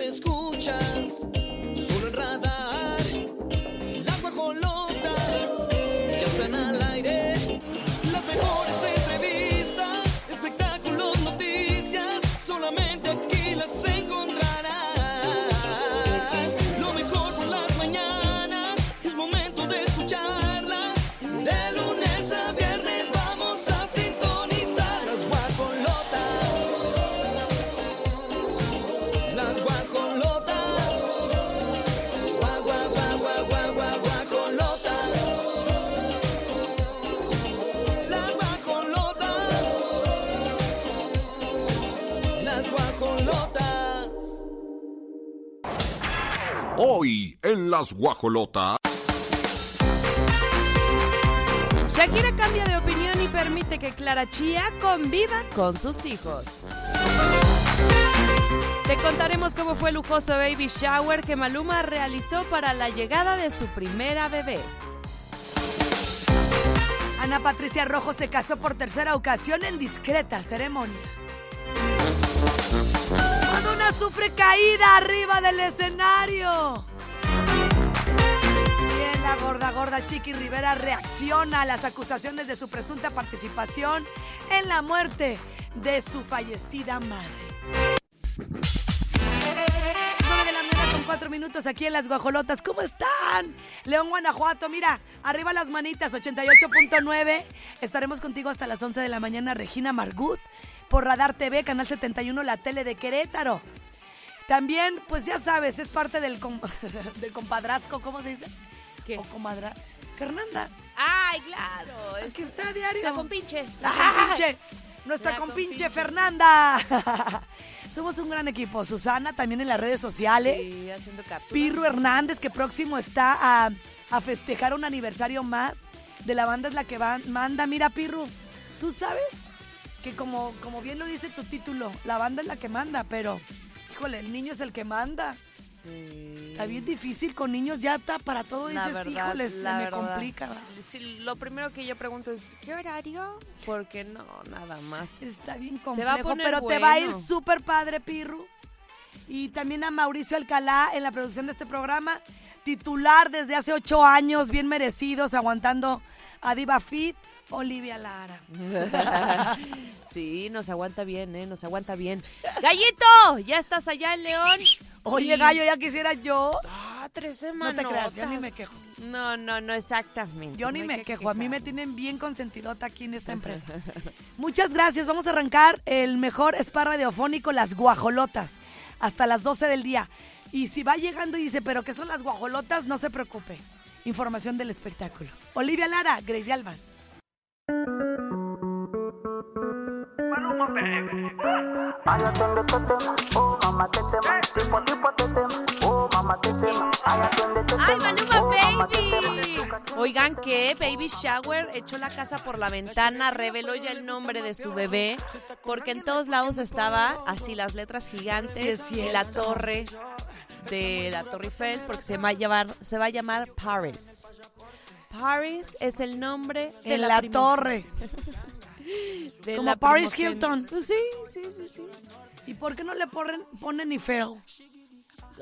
escuchas, las guajolotas. Shakira cambia de opinión y permite que Clara Chía conviva con sus hijos. Te contaremos cómo fue el lujoso baby shower que Maluma realizó para la llegada de su primera bebé. Ana Patricia Rojo se casó por tercera ocasión en discreta ceremonia. Madonna sufre caída arriba del escenario. La gorda, gorda Chiqui Rivera reacciona a las acusaciones de su presunta participación en la muerte de su fallecida madre. 9 de la mañana con 4 minutos aquí en Las Guajolotas. ¿Cómo están? León, Guanajuato. Mira, arriba las manitas, 88.9. Estaremos contigo hasta las 11 de la mañana, Regina Margut, por Radar TV, Canal 71, la tele de Querétaro. También, pues ya sabes, es parte del, com- ¿cómo se dice? ¿Qué? O comadra. Fernanda, ¡Ay, claro! aquí está a diario. La compinche. La compinche. Nuestra La compinche compinche. Fernanda. Somos un gran equipo. Susana también en las redes sociales. Sí, haciendo capturas. Pirro Hernández, que próximo está a, a festejar un aniversario más de la banda es la que va, manda. Mira, Pirro, tú sabes que como, como bien lo dice tu título, la banda es la que manda, pero, híjole, el niño es el que manda. Sí. Está bien difícil con niños, ya está para todo, dices, verdad, híjole, se me verdad. complica. va". Sí, lo primero que yo pregunto es, ¿qué horario? Porque no, nada más. Está bien Se va a complejo, poner pero te va a ir súper padre, Pirru. Y también a Mauricio Alcalá en la producción de este programa, titular desde hace ocho años, bien merecidos, aguantando a Diva Fit, Olivia Lara. Sí, nos aguanta bien, ¿eh? Nos aguanta bien. ¡Gallito! ¿Ya estás allá en León? Oye, gallo, ya quisiera yo. Ah, tres No semanas. te creas, yo ni me quejo. No, no, no, exactamente. Yo ni no me que quejo, a mí me tienen bien consentidota aquí en esta empresa. Muchas gracias, vamos a arrancar el mejor spa radiofónico, Las Guajolotas, hasta las 12 del día. Y si va llegando y dice, pero ¿qué son las guajolotas? No se preocupe. Información del espectáculo. Olivia Lara, Alba. Ay, oh mamá te tema, tipo tipo te tema, oh mamá te tema, ay atiende este ¡Ay, tema, Maluma oh, mamá te tema. Baby! Oigan, ¿qué? Baby Shower echó la casa por la ventana, reveló ya el nombre de su bebé, porque en todos lados estaba así las letras gigantes Sí, y la torre de la Torre Eiffel, porque se va a llamar, se va a llamar Paris. Paris es el nombre de En la primer- torre. de Como la Paris. Hilton. Pues sí, sí, sí, sí. ¿Y por qué no le ponen, ponen Eiffel?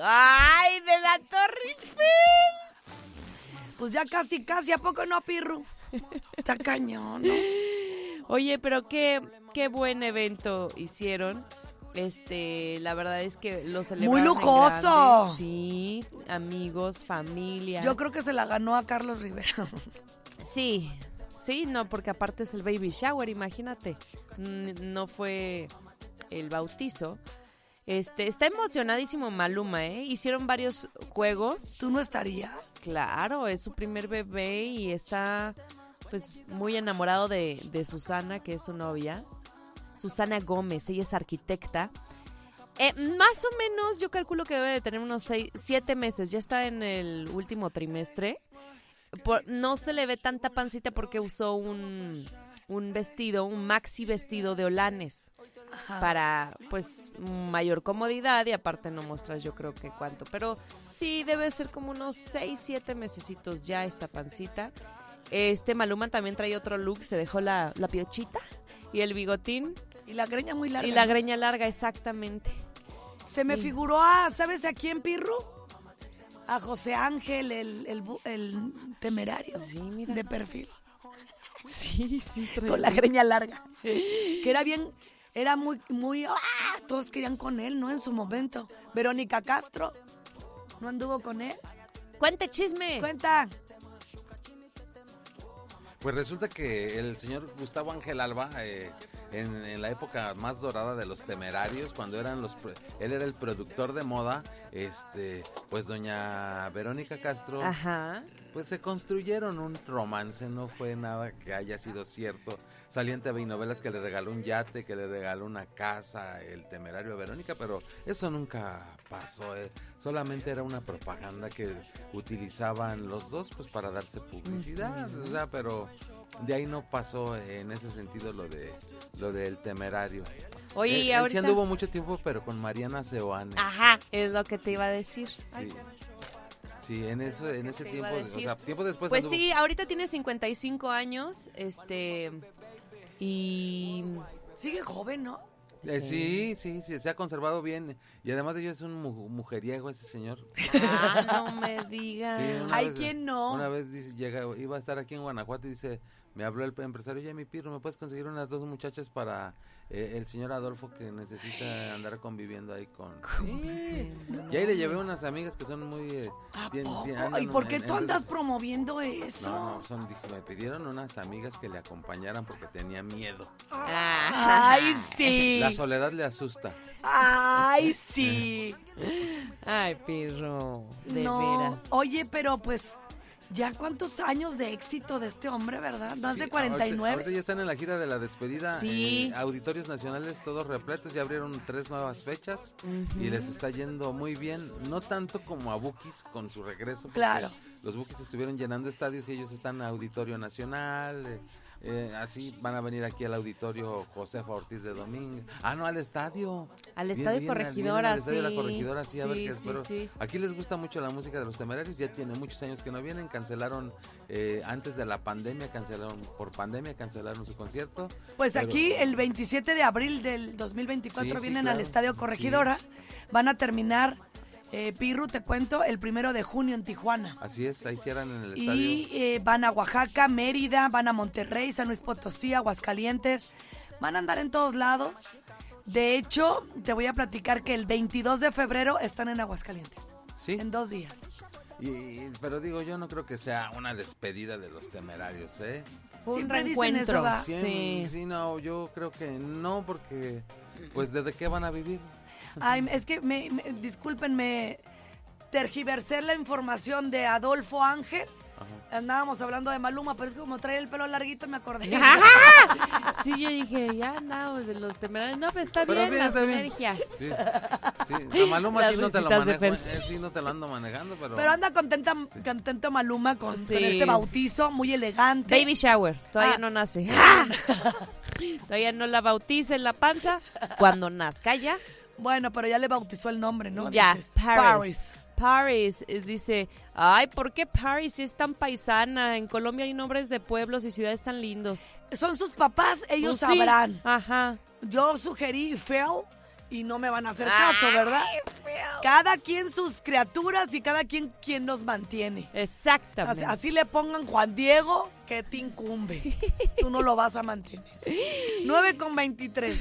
¡Ay, de la Torre Eiffel! Pues ya casi, casi, ¿a poco no, Pirru? Está cañón, ¿no? Oye, pero qué, qué buen evento hicieron. Este, la verdad es que lo celebraron. en lujoso. grande. Sí, amigos, familia. Yo creo que se la ganó a Carlos Rivera. Sí, sí, no, porque aparte es el baby shower, imagínate. No fue el bautizo. Este, está emocionadísimo Maluma, ¿eh? Hicieron varios juegos. ¿Tú no estarías? Claro, es su primer bebé y está pues muy enamorado de, de Susana, que es su novia. Susana Gómez, ella es arquitecta. Eh, más o menos yo calculo que debe de tener unos seis, siete meses, ya está en el último trimestre. Por- no se le ve tanta pancita porque usó un, un vestido, un maxi vestido de olanes para pues mayor comodidad y aparte no muestras yo creo que cuánto, pero sí debe ser como unos 6, 7 mesecitos ya esta pancita. Este Maluma también trae otro look, se dejó la, la piochita y el bigotín Y la greña muy larga. y la greña larga exactamente. Se me figuró a, ¿sabes a quién, Pirru? A José Ángel, el, el, bu- el temerario. Sí, mira. De perfil. Sí, sí. Con la greña larga. Que era bien, era muy, muy, ¡ah! todos querían con él, ¿no? En su momento. Verónica Castro, ¿no anduvo con él? Cuente chisme. Cuenta. Pues resulta que el señor Gustavo Ángel Alba, eh, en, en la época más dorada de los temerarios, cuando eran los, él era el productor de moda, este, pues doña Verónica Castro, Ajá. pues se construyeron un romance, no fue nada que haya sido cierto. Salían TV y novelas que le regaló un yate, que le regaló una casa, el temerario a Verónica, pero eso nunca pasó. eh. Solamente era una propaganda que utilizaban los dos pues para darse publicidad, o sea, pero de ahí no pasó eh, en ese sentido lo de lo del temerario. Oye, Él- y ahorita. sí anduvo mucho tiempo, pero con Mariana Seoane. Ajá, es lo que te iba a decir. Sí. Sí, en eso, en ese tiempo, o sea, tiempo después Pues anduvo- sí, ahorita tiene 55 años, este, y... Sigue joven, ¿no? Eh, sí, sí, sí, se ha conservado bien. Y además de ello es un mu- mujeriego ese señor. Ah, no me digas. Sí, Ay, vez- ¿quién no? Una vez dice, llega, iba a estar aquí en Guanajuato y dice, me habló el empresario, ya mi pirro, ¿me puedes conseguir unas dos muchachas para eh, el señor Adolfo que necesita andar conviviendo ahí con... Y ahí le llevé unas amigas que son muy... eh, ¿A bien- poco? bien- andan ¿Y por qué en- tú andas promoviendo eso? No, no, son, dije, me pidieron unas amigas que le acompañaran porque tenía miedo. Ah, Ay, sí. La soledad le asusta. Ay, sí. Ay, pirro, de no. veras. Oye, pero pues, ¿ya cuántos años de éxito de este hombre, verdad? Más Sí, de Ahorita, 49. ahorita ya están en la gira de la despedida. Sí. auditorios nacionales todos repletos. Ya abrieron tres nuevas fechas y les está yendo muy bien. No tanto como a Bukis con su regreso. Claro. Los Bukis estuvieron llenando estadios y ellos están a Auditorio Nacional. eh, eh, así van a venir aquí al auditorio Josefa Ortiz de Domingo. Ah, no, al estadio. Al estadio Corregidora, al estadio de sí. la Corregidora, sí, a ver qué sí, espero. sí. Aquí les gusta mucho la música de los temerarios, ya tiene muchos años que no vienen, cancelaron eh, antes de la pandemia, cancelaron por pandemia, cancelaron su concierto. Pues pero- aquí el 27 de abril del 2024 Sí, sí, vienen al. Estadio Corregidora. Van a terminar, eh, Pirru, te cuento, el primero de junio en Tijuana. Así es, ahí cierran en el estadio. Y eh, van a Oaxaca, Mérida, van a Monterrey, San Luis Potosí, Aguascalientes. Van a andar en todos lados. De hecho, te voy a platicar que el 22 de febrero están en Aguascalientes. Sí, En dos días. y- y- pero digo, yo no creo que sea una despedida de los temerarios, ¿eh? Un Siempre dicen reencuentro. eso, Sí. sí, no, yo creo que no, porque, pues, ¿desde qué van a vivir? Ay, es que, me, me- discúlpenme, tergiversé la información de Adolfo Ángel. Andábamos hablando de Maluma, pero es que como trae el pelo larguito me acordé. Sí, yo dije, ya andamos en los temerarios. No, pero está Pero bien sí, la está bien. sinergia. Sí, sí, la Maluma Las sí no te lo manejo, eh, sí no te lo ando manejando, pero... Pero anda contenta, contento Maluma con, con Sí. este bautizo, muy elegante. Baby shower, todavía Ah. no nace. todavía no la bautiza en la panza. Cuando nazca ya, Bueno, pero ya le bautizó el nombre, ¿no? ya, Dices, Paris. Paris. eh, dice, ay, ¿por qué Paris es tan paisana? En Colombia hay nombres de pueblos y ciudades tan lindos. Son sus papás, ellos Pues sí, sabrán. Ajá. Yo sugerí Phil y no me van a hacer caso, ¿verdad? Cada quien sus criaturas y cada quien quien nos mantiene. Así, Exactamente. así le pongan Juan Diego, que te incumbe. Tú no lo vas a mantener. 9 con 23.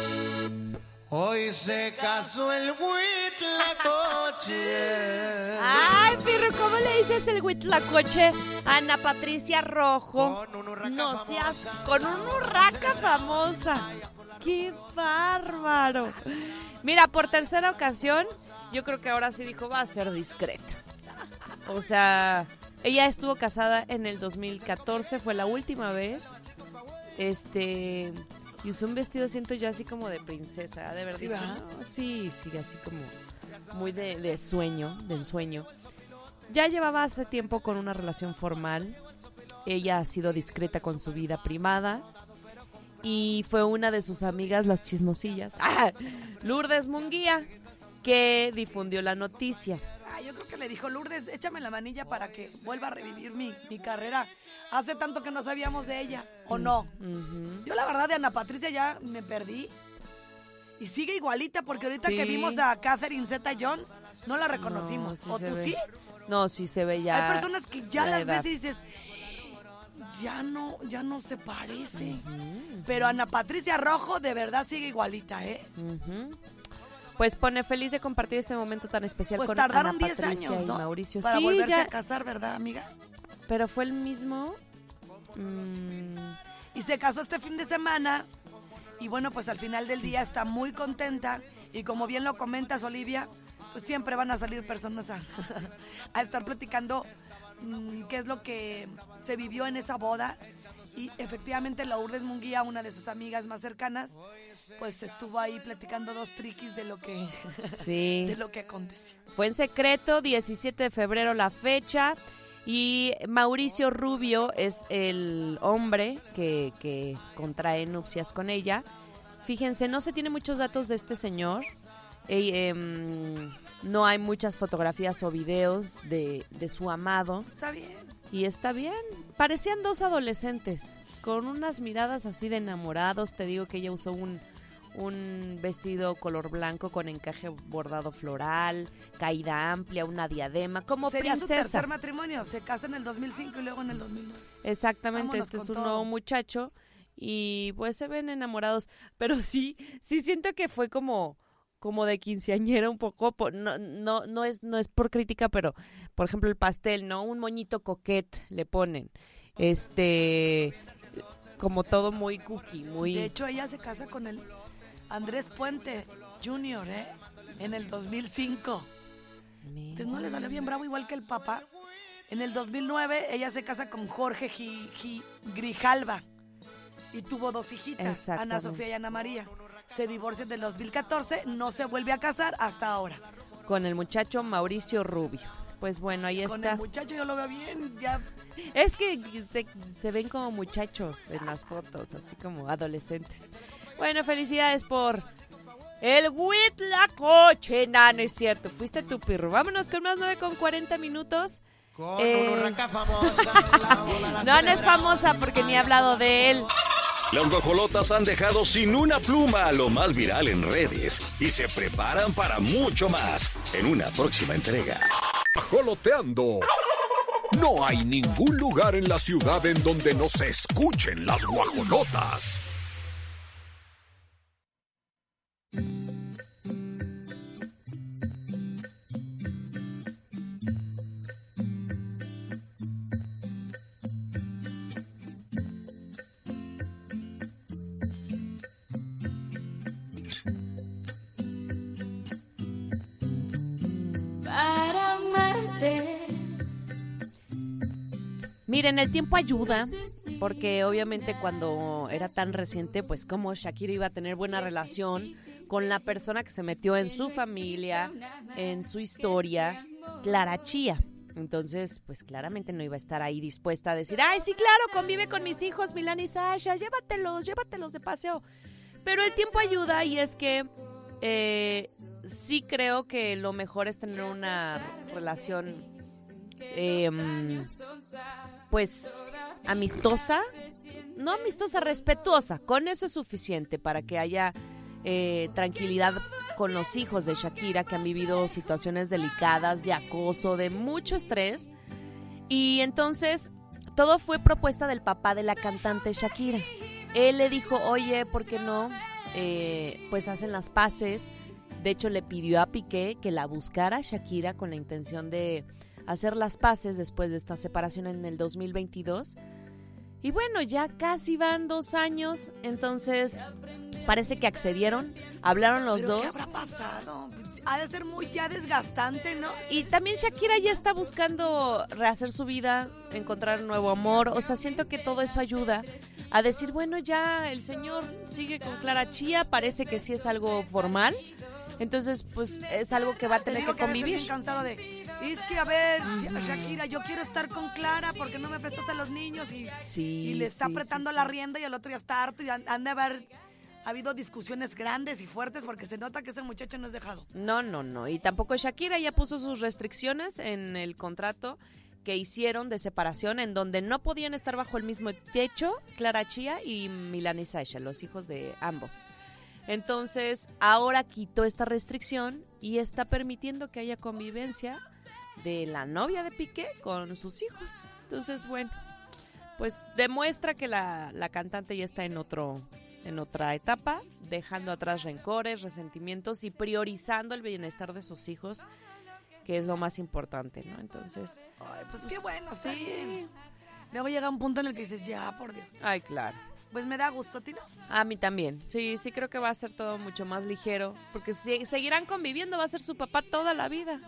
Hoy se casó el huitlacoche. Ay, Pirro, ¿cómo le dices el huitlacoche a Ana Patricia Rojo? Con un urraca No seas famosa. con un urraca famosa. ¡Qué bárbaro! Mira, por tercera ocasión, yo creo que ahora sí dijo, va a ser discreto. O sea, ella estuvo casada en el 2014, fue la última vez. Este, y usó un vestido, siento yo, así como de princesa, de haber ¿Sí? "No, sí, sí, así como muy de, de sueño, de ensueño. Ya llevaba hace tiempo con una relación formal. Ella ha sido discreta con su vida privada. y fue una de sus amigas, las chismosillas, ¡ah! Lourdes Munguía, que difundió la noticia. Yo le dijo, Lourdes, échame la manilla para que vuelva a revivir mi, mi carrera. Hace tanto que no sabíamos de ella, ¿o no? Yo la verdad de Ana Patricia ya me perdí. Y sigue igualita, porque ahorita que vimos a Catherine Zeta Jones, no la reconocimos. No, ¿O tú ve. sí? No, sí se ve ya. Hay personas que ya la las edad. ves y dices, ya no, ya no se parece. Pero Ana Patricia Rojo de verdad sigue igualita, ¿eh? Pues pone feliz de compartir este momento tan especial Pues con tardaron Ana 10 Patricia años. Mauricio. Para sí, volverse ya, a casar, ¿verdad, amiga? pero fue el mismo. mm, Y se casó este fin de semana. Y bueno, pues al final del día está muy contenta. Y como bien lo comentas, Olivia, pues siempre van a salir personas a, a estar platicando mm, qué es lo que se vivió en esa boda. Y efectivamente Lourdes Munguía, una de sus amigas más cercanas, pues estuvo ahí platicando dos triquis de lo que, sí. de lo que aconteció. Fue en secreto, 17 de febrero la fecha. Y Mauricio Rubio es el hombre que, que contrae nupcias con ella. Fíjense, no se tiene muchos datos de este señor. Eh, em, no hay muchas fotografías o videos de, de su amado. Está bien. Y está bien. Parecían dos adolescentes, con unas miradas así de enamorados. Te digo que ella usó un, un vestido color blanco con encaje bordado floral, caída amplia, una diadema, como Sería su princesa. tercer matrimonio. Se casa en el 2005 y luego en el 2009. Exactamente, Vámonos este es un todo. nuevo muchacho y pues se ven enamorados, pero sí, sí siento que fue como como de quinceañera un poco, po- no, no, no es, no es por crítica, pero por ejemplo el pastel, ¿no? Un moñito coquet le ponen. Este como todo muy cookie, muy De hecho, ella se casa con el Andrés Puente Jr., ¿eh? En el 2005. Entonces no le salió bien bravo igual que el papá. En el 2009 ella se casa con Jorge Gi- Gi- Grijalva y tuvo dos hijitas, Ana. Sofía y Ana María. Se divorcia en el 2014, no se vuelve a casar hasta ahora. con el muchacho Mauricio Rubio. Pues bueno, ahí Con está. el muchacho yo lo veo bien, ya Es que se, se ven como muchachos en las fotos, así como adolescentes. Bueno, felicidades por el Huitlacoche. Nah, no es cierto. Fuiste tu pirro. Vámonos con más 9 con 40 minutos. Con Eh, una famosa. la boda la No, no es famosa porque ni he hablado de él. Las guajolotas han dejado sin una pluma a lo más viral en redes y se preparan para mucho más en una próxima entrega. Guajoloteando. No hay ningún lugar en la ciudad en donde no se escuchen las guajolotas. Miren, el tiempo ayuda, porque obviamente cuando era tan reciente, pues como Shakira iba a tener buena relación con la persona que se metió en su familia, en su historia, Clara Chía. Entonces, pues claramente no iba a estar ahí dispuesta a decir, ay, sí, claro, convive con mis hijos, Milán y Sasha, llévatelos, llévatelos de paseo. Pero el tiempo ayuda y es que eh, sí creo que lo mejor es tener una relación mm, pues amistosa, no amistosa, respetuosa. Con eso es suficiente para que haya eh, tranquilidad con los hijos de Shakira que han vivido situaciones delicadas de acoso, de mucho estrés. Y entonces todo fue propuesta del papá de la cantante Shakira. Él le dijo, oye, ¿por qué no? Eh, pues hacen las paces. De hecho, le pidió a Piqué que la buscara Shakira con la intención de hacer las paces después de esta separación en el 2022. Y bueno, ya casi van dos años, entonces parece que accedieron, hablaron los ¿Pero dos. ¿Qué habrá pasado? Ha de ser muy ya desgastante, ¿no? Y también Shakira ya está buscando rehacer su vida, encontrar un nuevo amor. O sea, siento que todo eso ayuda a decir, bueno, ya el señor sigue con Clara Chía, parece que sí es algo formal. Entonces, pues es algo que va a Te tener digo que que convivir. cansado de Es que, a ver, Sha- Shakira, yo quiero estar con Clara porque no me prestaste a los niños y, Sí, y le está sí, apretando sí, la rienda y el otro ya está harto y han, han de haber habido discusiones grandes y fuertes porque se nota que ese muchacho no es dejado. No, no, no. Y tampoco Shakira ya puso sus restricciones en el contrato que hicieron de separación en donde no podían estar bajo el mismo techo Clara Chía y Milani Sasha, los hijos de ambos. Entonces, ahora quitó esta restricción y está permitiendo que haya convivencia de la novia de Piqué con sus hijos. Entonces, bueno, pues demuestra que la, la cantante ya está en otro en otra etapa, dejando atrás rencores, resentimientos y priorizando el bienestar de sus hijos, que es lo más importante, ¿no? Entonces, Ay, pues qué bueno, está sí. bien. Luego llega un punto en el que dices, ya, por Dios. ay, claro. Pues me da gusto, Tina. A mí también. Sí, sí creo que va a ser todo mucho más ligero, porque se- seguirán conviviendo, va a ser su papá toda la vida.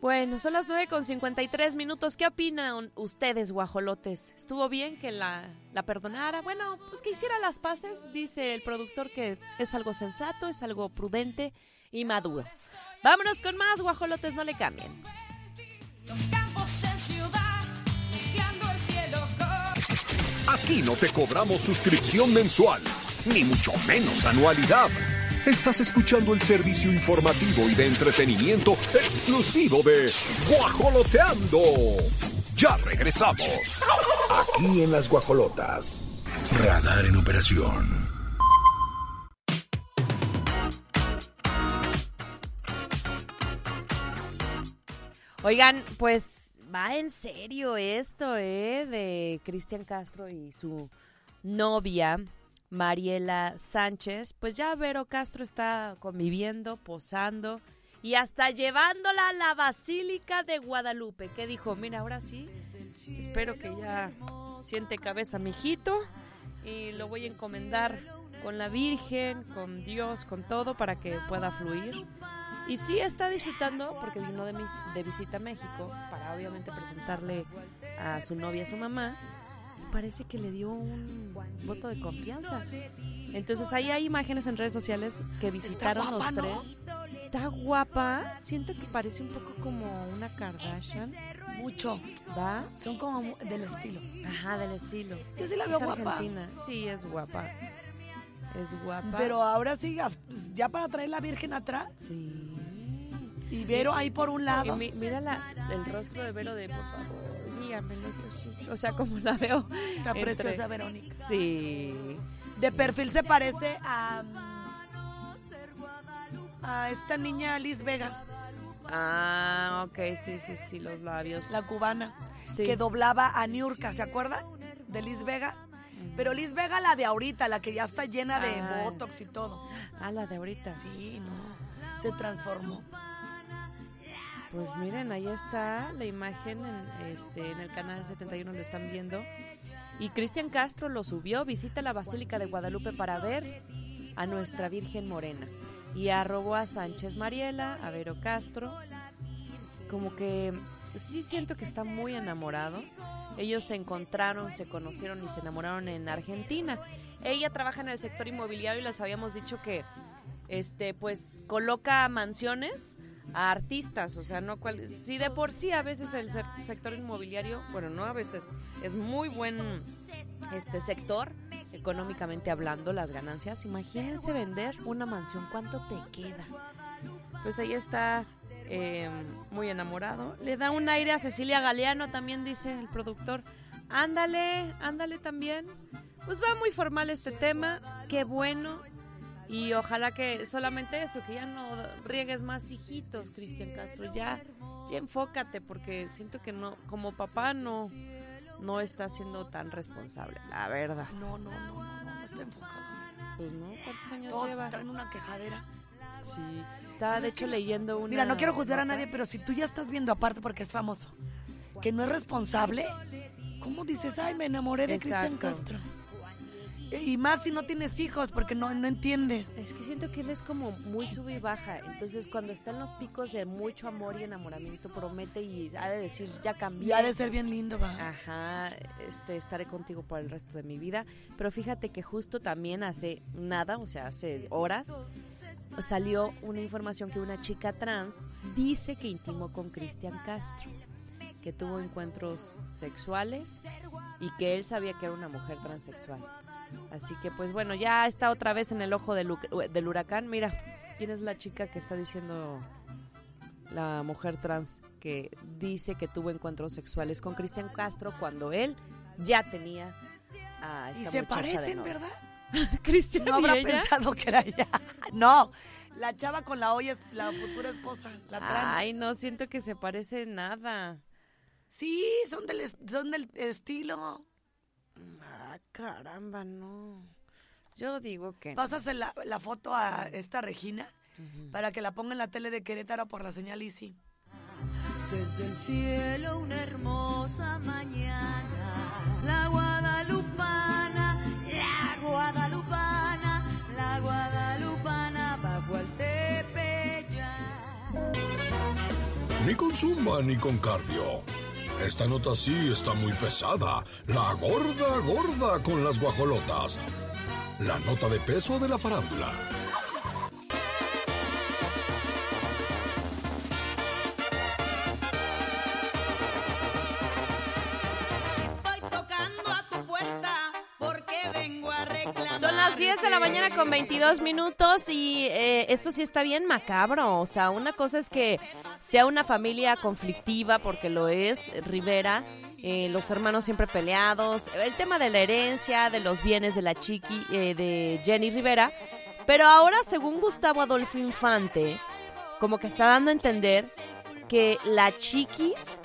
Bueno, son las 9 con 53 minutos. ¿Qué opinan ustedes, guajolotes? ¿Estuvo bien que la, la perdonara? Bueno, pues que hiciera las paces. Dice el productor que es algo sensato, es algo prudente y maduro. Vámonos con más, guajolotes, no le cambien. Los campos en ciudad, mezclando el cielo con... Aquí no te cobramos suscripción mensual, ni mucho menos anualidad. Estás escuchando el servicio informativo y de entretenimiento exclusivo de Guajoloteando. Ya regresamos. Aquí en las Guajolotas. Radar en operación. Oigan, pues va en serio esto, ¿eh? De Cristian Castro y su novia, Mariela Sánchez. Pues ya Vero Castro está conviviendo, posando y hasta llevándola a la Basílica de Guadalupe. Que dijo, mira, ahora sí, espero que ya siente cabeza mi hijito y lo voy a encomendar con la Virgen, con Dios, con todo para que pueda fluir. Y sí está disfrutando porque vino de, mis- de visita a México para obviamente presentarle a su novia, a su mamá. Y parece que le dio un voto de confianza. Entonces ahí hay imágenes en redes sociales que visitaron guapa, los ¿no? tres. Está guapa. Siento que parece un poco como una Kardashian. Mucho. ¿Va? Son como del estilo. Ajá, del estilo. Yo sí la Es veo guapa. argentina. Sí, es guapa. Es guapa. Pero ahora sí, ya para traer la Virgen atrás Sí. y Vero ahí por un Y lado. mi- mira la- el rostro de Vero de por favor, Diosito. O sea, como la veo. Está entre- preciosa Verónica. Sí. De perfil se parece a. a esta niña Liz Vega, Ah, ok, sí, sí, sí, los labios. la cubana, Sí. que doblaba a Niurka, ¿se acuerdan? De Liz Vega. Pero Liz Vega, la de ahorita, la que ya está llena de Ah. botox y todo. Ah, la de ahorita. Sí, no. Se transformó. Pues miren, ahí está la imagen en, este, en el canal 71, lo están viendo. Y Cristian Castro lo subió, visita la Basílica de Guadalupe para ver a nuestra Virgen Morena. Y arrobó a Sánchez Mariela, a Vero Castro. Como que sí siento que está muy enamorado. Ellos se encontraron, se conocieron y se enamoraron en Argentina. Ella trabaja en el sector inmobiliario y les habíamos dicho que este pues coloca mansiones a artistas, o sea, no cual si de por sí a veces el sector inmobiliario, bueno, no a veces, es muy buen este sector económicamente hablando las ganancias. Imagínense vender una mansión, ¿cuánto te queda? Pues ahí está eh, muy enamorado. Le da un aire a Cecilia Galeano, también dice el productor. Ándale, ándale también. Pues va muy formal este tema, qué bueno. Y ojalá que solamente eso, que ya no riegues más hijitos, Cristian Castro. Ya, ya enfócate, porque siento que no, como papá no, no está siendo tan responsable, la verdad. No, no, no, no, no, no está enfocado. mira. Pues no, ¿cuántos años Todos lleva? traen una quejadera. Sí, estaba de hecho que- leyendo una... Mira, no quiero juzgar a nadie, pero si tú ya estás viendo aparte porque es famoso, que no es responsable, ¿cómo dices, ay, me enamoré de Cristian. Castro? Y más si no tienes hijos, porque no, no entiendes. Es que siento que él es como muy sube y baja. Entonces, cuando está en los picos de mucho amor y enamoramiento, promete y ha de decir, ya cambié. Y ha de ser bien lindo, va. Ajá, este, estaré contigo por el resto de mi vida. Pero fíjate que justo también hace nada, o sea, hace horas, salió una información que una chica trans dice que intimó con Cristian Castro, que tuvo encuentros sexuales y que él sabía que era una mujer transexual. Así que pues bueno, ya está otra vez en el ojo del, hu- del huracán. Mira, ¿quién es la chica que está diciendo la mujer trans que dice que tuvo encuentros sexuales con Cristian Castro cuando él ya tenía a esta Y se de parecen? ¿verdad? Cristian No habrá ella. pensado que era ella. No, la chava con la olla es la futura esposa, la trans. Ay, no siento que se parece nada. Sí, son del, es- son del estilo. Caramba, no. Yo digo que no. Pásase la, la foto a esta Regina para que la ponga en la tele de Querétaro por la señal Easy. Desde el cielo una hermosa mañana, la guadalupana, la guadalupana, la guadalupana bajo el tepeyac. Ni con zumba ni con cardio. Esta nota sí está muy pesada. La gorda gorda con las guajolotas. La nota de peso de la farándula. Mañana con 22 minutos y eh, esto sí está bien macabro. O sea, una cosa es que sea una familia conflictiva, porque lo es, Rivera. eh, los hermanos siempre peleados. El tema de la herencia, de los bienes de la chiqui, eh, de Jenny Rivera. Pero ahora, según Gustavo Adolfo Infante, como que está dando a entender que la chiquis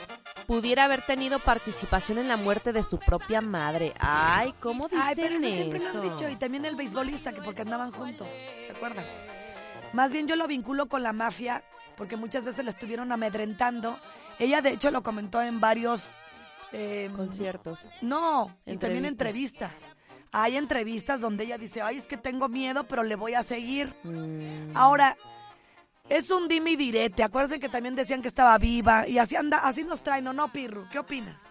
pudiera haber tenido participación en la muerte de su propia madre. Ay, ¿cómo dicen Ay, pero eso siempre lo eso? han dicho. Y también el beisbolista, que porque andaban juntos. ¿Se acuerdan? Más bien yo lo vinculo con la mafia, porque muchas veces la estuvieron amedrentando. Ella, de hecho, lo comentó en varios... eh, Conciertos. No, y también Entrevistas. entrevistas. Hay entrevistas donde ella dice, ay, es que tengo miedo, pero le voy a seguir. Mm. Ahora, es un dime y direte. Acuérdense que también decían que estaba viva y así anda, así nos traen, ¿o no, Pirru? ¿Qué opinas?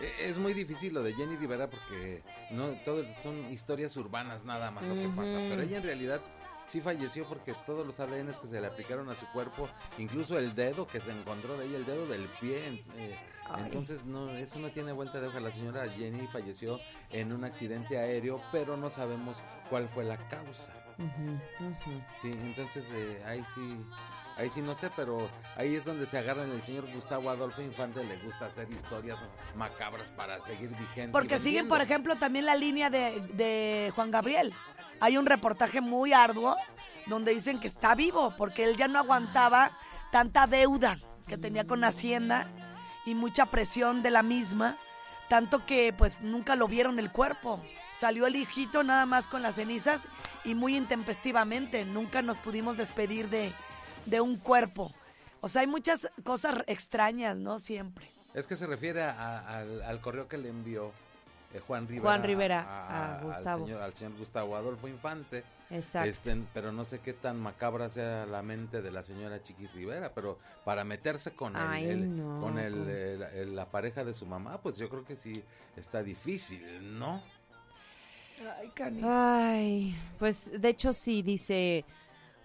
E- Es muy difícil lo de Jenny Rivera porque no todo son historias urbanas nada más lo que pasa, pero ella en realidad sí falleció porque todos los ADNs que se le aplicaron a su cuerpo, incluso el dedo que se encontró de ella, el dedo del pie, eh, entonces no eso no tiene vuelta de hoja. La señora Jenny falleció en un accidente aéreo, pero no sabemos cuál fue la causa. Sí, entonces eh, ahí sí, ahí sí no sé, pero ahí es donde se agarran el señor Gustavo Adolfo Infante, le gusta hacer historias macabras para seguir vigente. Porque siguen, vendiendo. por ejemplo, también la línea de, de Juan Gabriel. Hay un reportaje muy arduo donde dicen que está vivo porque él ya no aguantaba tanta deuda que tenía con Hacienda y mucha presión de la misma, tanto que pues nunca lo vieron el cuerpo. Salió el hijito nada más con las cenizas y muy intempestivamente. Nunca nos pudimos despedir de, de un cuerpo. O sea, hay muchas cosas extrañas, ¿no? Siempre. Es que se refiere a- al, al correo que le envió eh, Juan Rivera, Juan Rivera a al Gustavo. señor, al señor Gustavo Adolfo Infante. Exacto. Este, pero no sé qué tan macabra sea la mente de la señora Chiqui Rivera, pero para meterse con, el- Ay, el- no, con el, el- la pareja de su mamá, pues yo creo que sí está difícil, ¿no? Ay, pues de hecho sí, dice,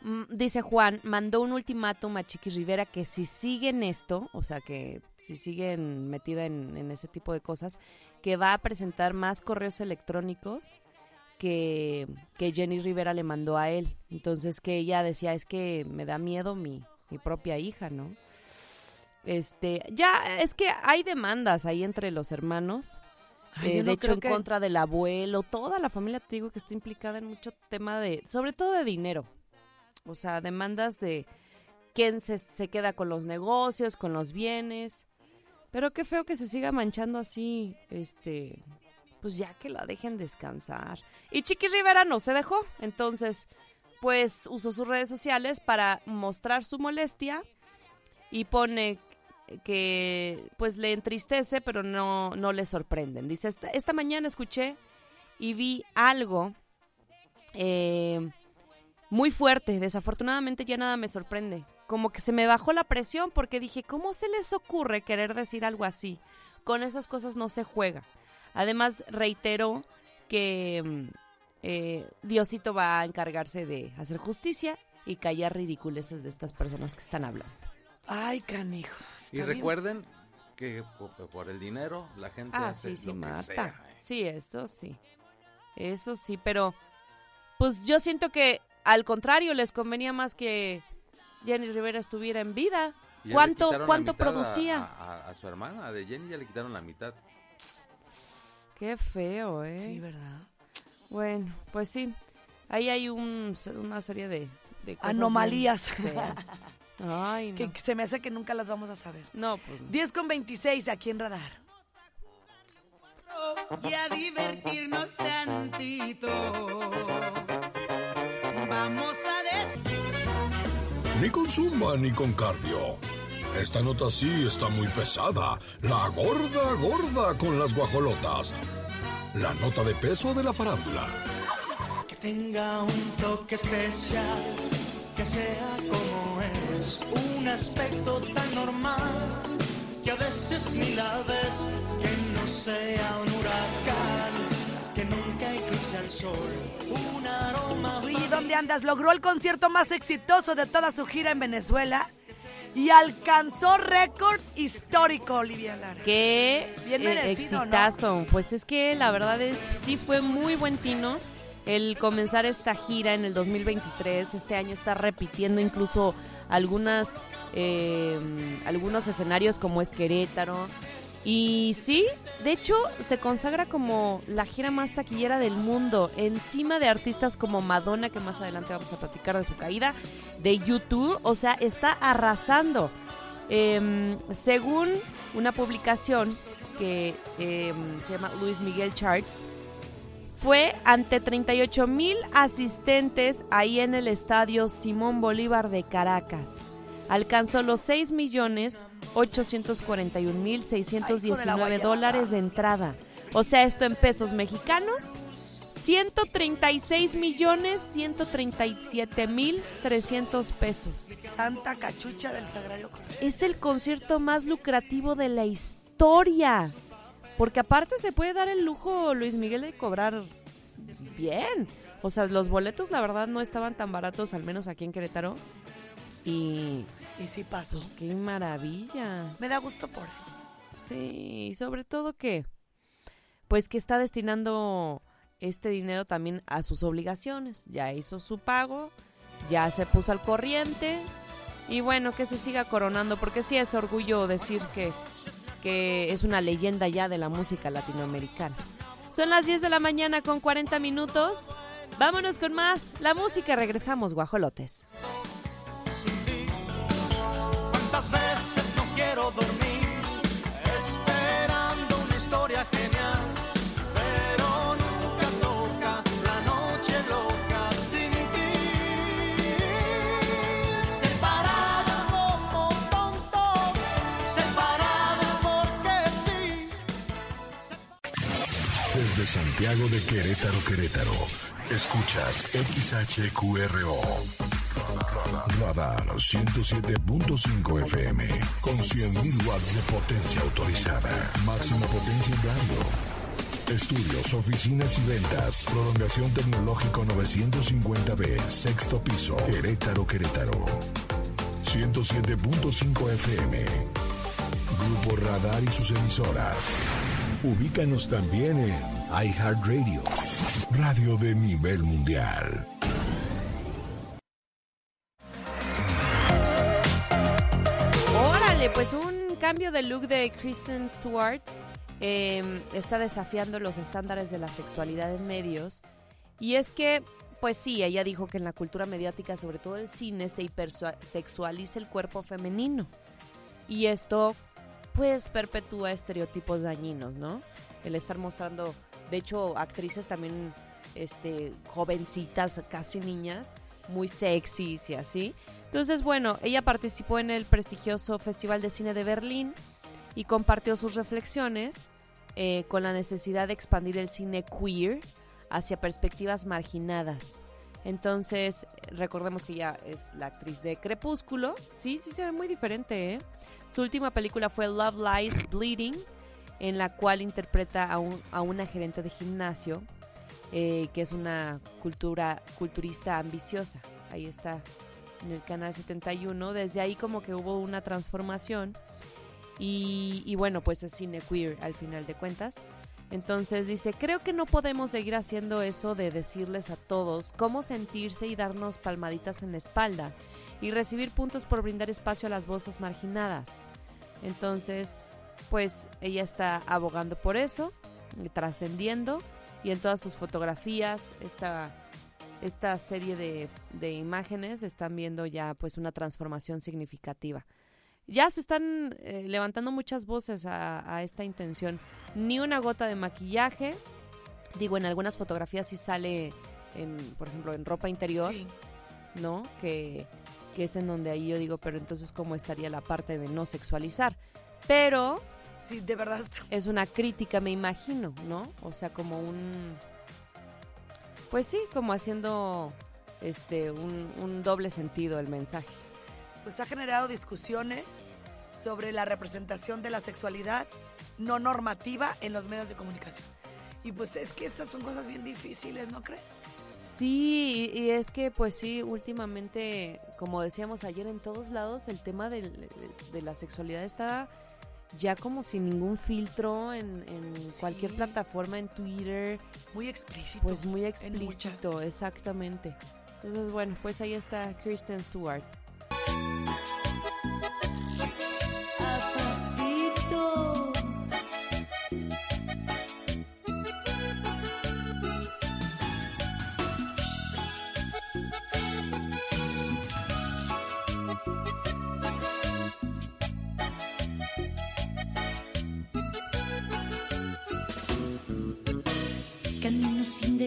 mm, dice Juan, mandó un ultimátum a Chiqui Rivera que si siguen esto, o sea que si siguen metida en, en ese tipo de cosas, que va a presentar más correos electrónicos que, que Jenny Rivera le mandó a él. Entonces que ella decía, es que me da miedo mi, mi propia hija, ¿no? Este, ya, es que hay demandas ahí entre los hermanos. Ay, Eh, no de hecho, en que- contra del abuelo, toda la familia, te digo que está implicada en mucho tema de, sobre todo de dinero. O sea, demandas de quién se, se queda con los negocios, con los bienes. Pero qué feo que se siga manchando así, este, pues ya que la dejen descansar. Y Chiqui Rivera no se dejó, entonces, pues usó sus redes sociales para mostrar su molestia y pone que pues le entristece, pero no, no le sorprenden. Dice, esta, mañana escuché y vi algo eh, muy fuerte. Desafortunadamente ya nada me sorprende. Como que se me bajó la presión porque dije, ¿cómo se les ocurre querer decir algo así? Con esas cosas no se juega. Además, reiteró que mm, eh, Diosito va a encargarse de hacer justicia y callar ridiculeces de estas personas que están hablando. Ay, canijo. Y bien. recuerden que por, el dinero la gente Ah, hace sí, sí, lo que mata. sea. ¿eh? Sí, eso sí. Eso sí, pero pues yo siento que al contrario les convenía más que Jenny Rivera estuviera en vida. Ya ¿Cuánto, cuánto producía? A, a- a su hermana, de Jenny, ya le quitaron la mitad. Qué feo, ¿eh? Sí, ¿verdad? Bueno, pues sí. Ahí hay un, una serie de, de cosas Anomalías. Ay, no. Que se me hace que nunca las vamos a saber. No, pues no. 10 con 26 aquí en Radar. y a divertirnos tantito. Vamos a des Ni con zumba ni con cardio. Esta nota sí está muy pesada. La gorda gorda con las guajolotas. La nota de peso de la farándula. Que tenga un toque especial, que sea como es, un aspecto tan normal, que a veces ni la ves, que no sea un huracán, que nunca eclipse al sol, un aroma. ¿Y dónde andas? Logró el concierto más exitoso de toda su gira en Venezuela y alcanzó récord histórico, Olivia Lara. Qué Bien eh, merecido, ¿no? exitazo. Pues es que la verdad es, sí fue muy buen tino el comenzar esta gira en el 2023. Este año está repitiendo incluso algunas eh, algunos escenarios como es Querétaro. Y sí, de hecho se consagra como la gira más taquillera del mundo, encima de artistas como Madonna, que más adelante vamos a platicar de su caída, de YouTube, o sea, está arrasando. Em, según una publicación que em, se llama Luis Miguel Charts, fue ante 38 mil asistentes ahí en el estadio Simón Bolívar de Caracas. Alcanzó los 6 millones 841 mil Ay, 619 con la dólares de entrada. O sea, esto en pesos mexicanos, 136 millones 137 mil 300 pesos. Santa cachucha del Sagrario. Es el concierto más lucrativo de la historia. Porque aparte se puede dar el lujo Luis Miguel de cobrar bien. O sea, los boletos la verdad no estaban tan baratos, al menos aquí en Querétaro. Y Y sí pasó. pues qué maravilla. Me da gusto por él. Sí, y sobre todo que, pues que está destinando este dinero también a sus obligaciones. Ya hizo su pago, ya se puso al corriente y bueno, que se siga coronando, porque sí es orgullo decir que, que es una leyenda ya de la música latinoamericana. Son las 10 de la mañana con 40 minutos. Vámonos con más. La música, regresamos, guajolotes. ¿Cuántas veces no quiero dormir Santiago de Querétaro, Querétaro. Escuchas XHQRO. Radar 107.5 FM. Con 100.000 watts de potencia autorizada. Máxima potencia en radio. Estudios, oficinas y ventas. Prolongación tecnológico 950B. Sexto piso. Querétaro, Querétaro. 107.5 FM. Grupo Radar y sus emisoras. Ubícanos también en iHeartRadio, radio de nivel mundial. Órale, pues un cambio de look de Kristen Stewart eh, está desafiando los estándares de la sexualidad en medios. Y es que, pues sí, ella dijo que en la cultura mediática, sobre todo el cine, se hipersexualiza el cuerpo femenino. Y esto, pues, perpetúa estereotipos dañinos, ¿no? El estar mostrando, de hecho, actrices también, este, jovencitas, casi niñas, muy sexys y así, Entonces, bueno, ella participó en el prestigioso Festival de Cine de Berlín y compartió sus reflexiones eh, con la necesidad de expandir el cine queer hacia perspectivas marginadas. Entonces, recordemos que ella es la actriz de Crepúsculo. Sí, sí se ve muy diferente, ¿eh? Su última película fue Love Lies Bleeding, en la cual interpreta a, un- a una gerente de gimnasio, eh, que es una cultura, culturista ambiciosa. Ahí está en el canal 71. Desde ahí como que hubo una transformación. Y, y bueno, pues es cine queer al final de cuentas. Entonces dice, creo que no podemos seguir haciendo eso de decirles a todos cómo sentirse y darnos palmaditas en la espalda y recibir puntos por brindar espacio a las voces marginadas. Entonces, pues ella está abogando por eso, y trascendiendo y en todas sus fotografías, esta, esta serie de, de imágenes están viendo ya pues una transformación significativa. Ya se están eh, levantando muchas voces a, a esta intención. Ni una gota de maquillaje. Digo, en algunas fotografías sí sale, en, por ejemplo, en ropa interior, Sí. ¿no? Que, que es en donde ahí yo digo, pero entonces, ¿cómo estaría la parte de no sexualizar? Pero Sí, de verdad. es una crítica, me imagino, ¿no? O sea, como un... Pues sí, como haciendo este un, un doble sentido el mensaje. Pues ha generado discusiones sobre la representación de la sexualidad no normativa en los medios de comunicación. Y pues es que esas son cosas bien difíciles, ¿no crees? Sí, y, es que pues sí, últimamente, como decíamos ayer, en todos lados el tema de la sexualidad está ya como sin ningún filtro en, en cualquier plataforma, en Twitter, Muy explícito. pues muy explícito, exactamente. Entonces, bueno, pues ahí está Kristen Stewart.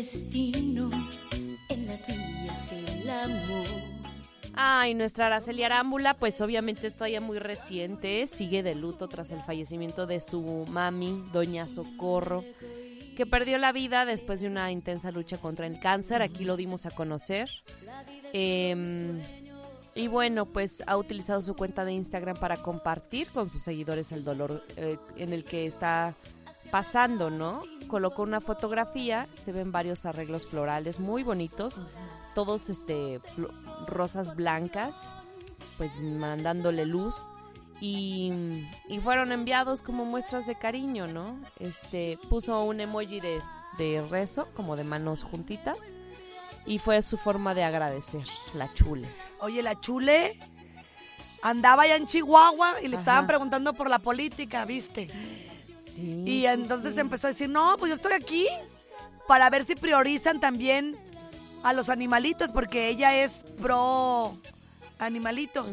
Destino en las vías del amor. Ay, nuestra Araceli Arámbula, pues obviamente es todavía muy reciente, sigue de luto tras el fallecimiento de su mami, Doña Socorro, que perdió la vida después de una intensa lucha contra el cáncer, aquí lo dimos a conocer. Em, y bueno, pues ha utilizado su cuenta de Instagram para compartir con sus seguidores el dolor eh, en el que está pasando, ¿no? Colocó una fotografía, se ven varios arreglos florales muy bonitos, todos este rosas blancas, pues mandándole luz y, y fueron enviados como muestras de cariño, ¿no? Este puso un emoji de, de rezo, como de manos juntitas, y fue su forma de agradecer, la chule. Oye, la chule andaba allá en Chihuahua y le Ajá. estaban preguntando por la política, ¿viste? Sí. Y entonces sí. empezó a decir, no, pues yo estoy aquí para ver si priorizan también a los animalitos, porque ella es pro animalitos.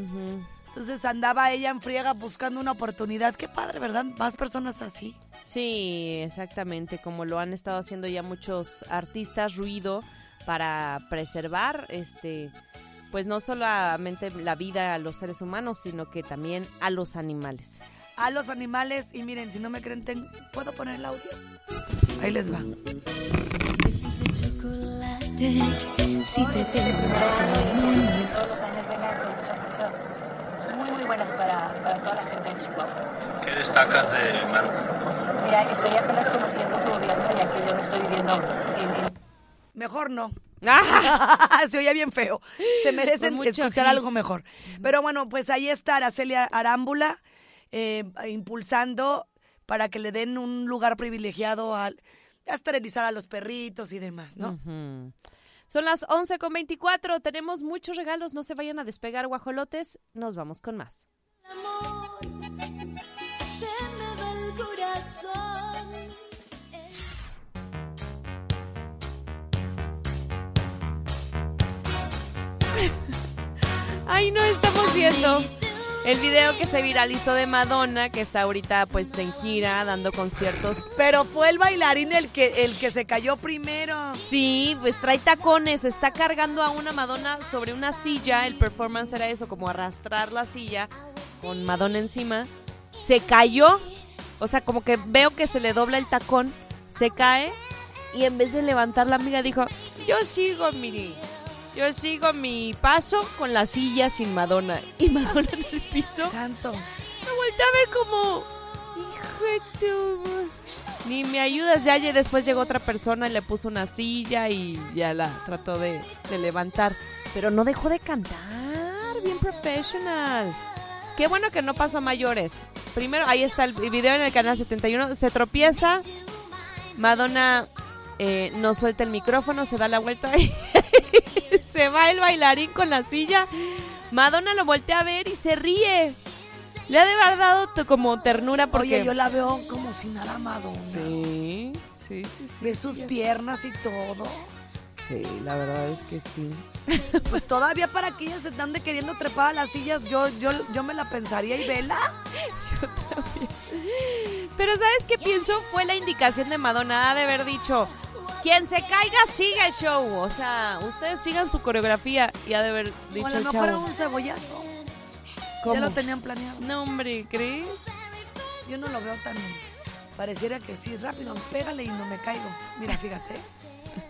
Entonces andaba ella en friega buscando una oportunidad. Qué padre, ¿verdad? Más personas así. Sí, exactamente, como lo han estado haciendo ya muchos artistas ruido para preservar este pues no solamente la vida a los seres humanos, sino que también a los animales. A los animales, y miren, si no me creen, ten- ¿puedo poner el audio? Ahí les va. Besos de chocolate, si te tengo todos los años vengan con muchas cosas muy muy buenas para, para toda la gente en Chihuahua. ¿Qué destacas de Marco? Mira, estoy apenas conociendo su gobierno ya que yo no estoy viviendo en, en Mejor no. ¡Ah! Se oía bien feo. Se merecen escuchar algo mejor. Pero bueno, pues ahí está Araceli Arámbula eh, impulsando para que le den un lugar privilegiado al, a esterilizar a los perritos y demás, ¿no? Son las 11 con 24, tenemos muchos regalos, no se vayan a despegar guajolotes, nos vamos con más. Amor, se me va el corazón. Ay, no estamos viendo. El video que se viralizó de Madonna, que está ahorita pues en gira, dando conciertos. Pero fue el bailarín el que, el que se cayó primero. Sí, pues trae tacones, está cargando a una Madonna sobre una silla. El performance era eso, como arrastrar la silla con Madonna encima. Se cayó, o sea, como que veo que se le dobla el tacón, se cae y en vez de levantar la amiga dijo, yo sigo, miri. Yo sigo mi paso con la silla sin Madonna. Y Madonna en el piso. Santo. Me volteé a ver como. Hijo de tu... Ni me ayudas. Ya y después llegó otra persona y le puso una silla y ya la trató de, de levantar. Pero no dejó de cantar. Bien professional. Qué bueno que no pasó a mayores. Primero, ahí está el video en el canal 71. Se tropieza. Madonna eh, no suelta el micrófono, se da la vuelta y se va el bailarín con la silla. Madonna lo voltea a ver y se ríe. Le ha de haber dado como ternura porque... Oye, yo la veo como si nada Madonna. Sí, sí, sí, sí. Ve sus piernas y todo. Sí, la verdad es que sí. Pues todavía para que ellas se están de queriendo trepar a las sillas, yo, yo, yo me la pensaría y vela. Pero ¿sabes qué pienso? Fue la indicación de Madonna de haber dicho, quien se caiga siga el show. O sea, ustedes sigan su coreografía y ha de haber dicho o a lo mejor chavo. un cebollazo. ¿Cómo? Ya lo tenían planeado. No, hombre, ¿crees? Yo no lo veo tan. Pareciera que sí, rápido, pégale y no me caigo. Mira, fíjate.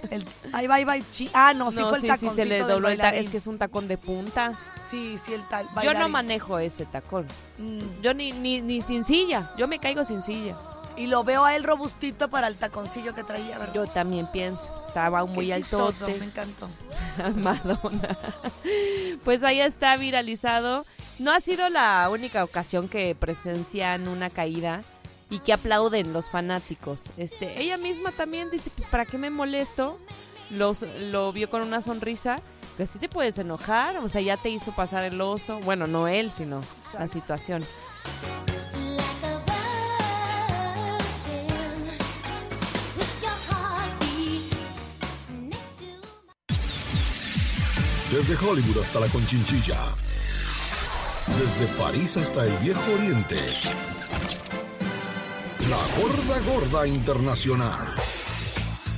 El- ahí va, ahí va. chi- Ah, no, sí no, fue el sí, taconcito sí, se le dobló el. Es que es un tacón de punta. Sí, sí, el tal. Yo no manejo ese tacón. Mm. Yo ni, ni, ni sin silla. Yo me caigo sin silla. Y lo veo a él robustito para el taconcillo que traía, ¿verdad? Yo también pienso. Estaba muy Qué chistoso, altote. me encantó. Madonna. Pues ahí está viralizado. No ha sido la única ocasión que presencian una caída y que aplauden los fanáticos. Este, ella misma también dice, pues, ¿para qué me molesto? Los, lo vio con una sonrisa. Que sí te puedes enojar, o sea, ya te hizo pasar el oso. Bueno, no él, sino la situación. Desde Hollywood hasta la Conchinchilla. Desde París hasta el Viejo Oriente. La gorda gorda internacional.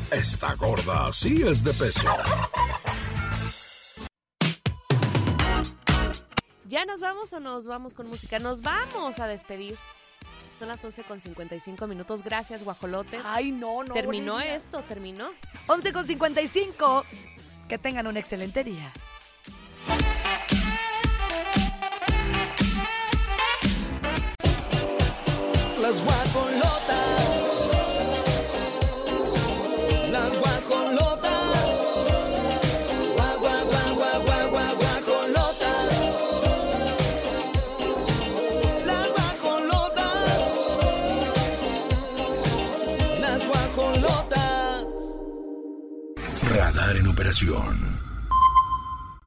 Esta gorda sí es de peso. ¿Ya nos vamos o nos vamos con música? Nos vamos a despedir. Son las 11 con 55 minutos. Gracias, guajolotes. Ay, no, no. Terminó esto, terminó. 11 con 55. Que tengan un excelente día. Las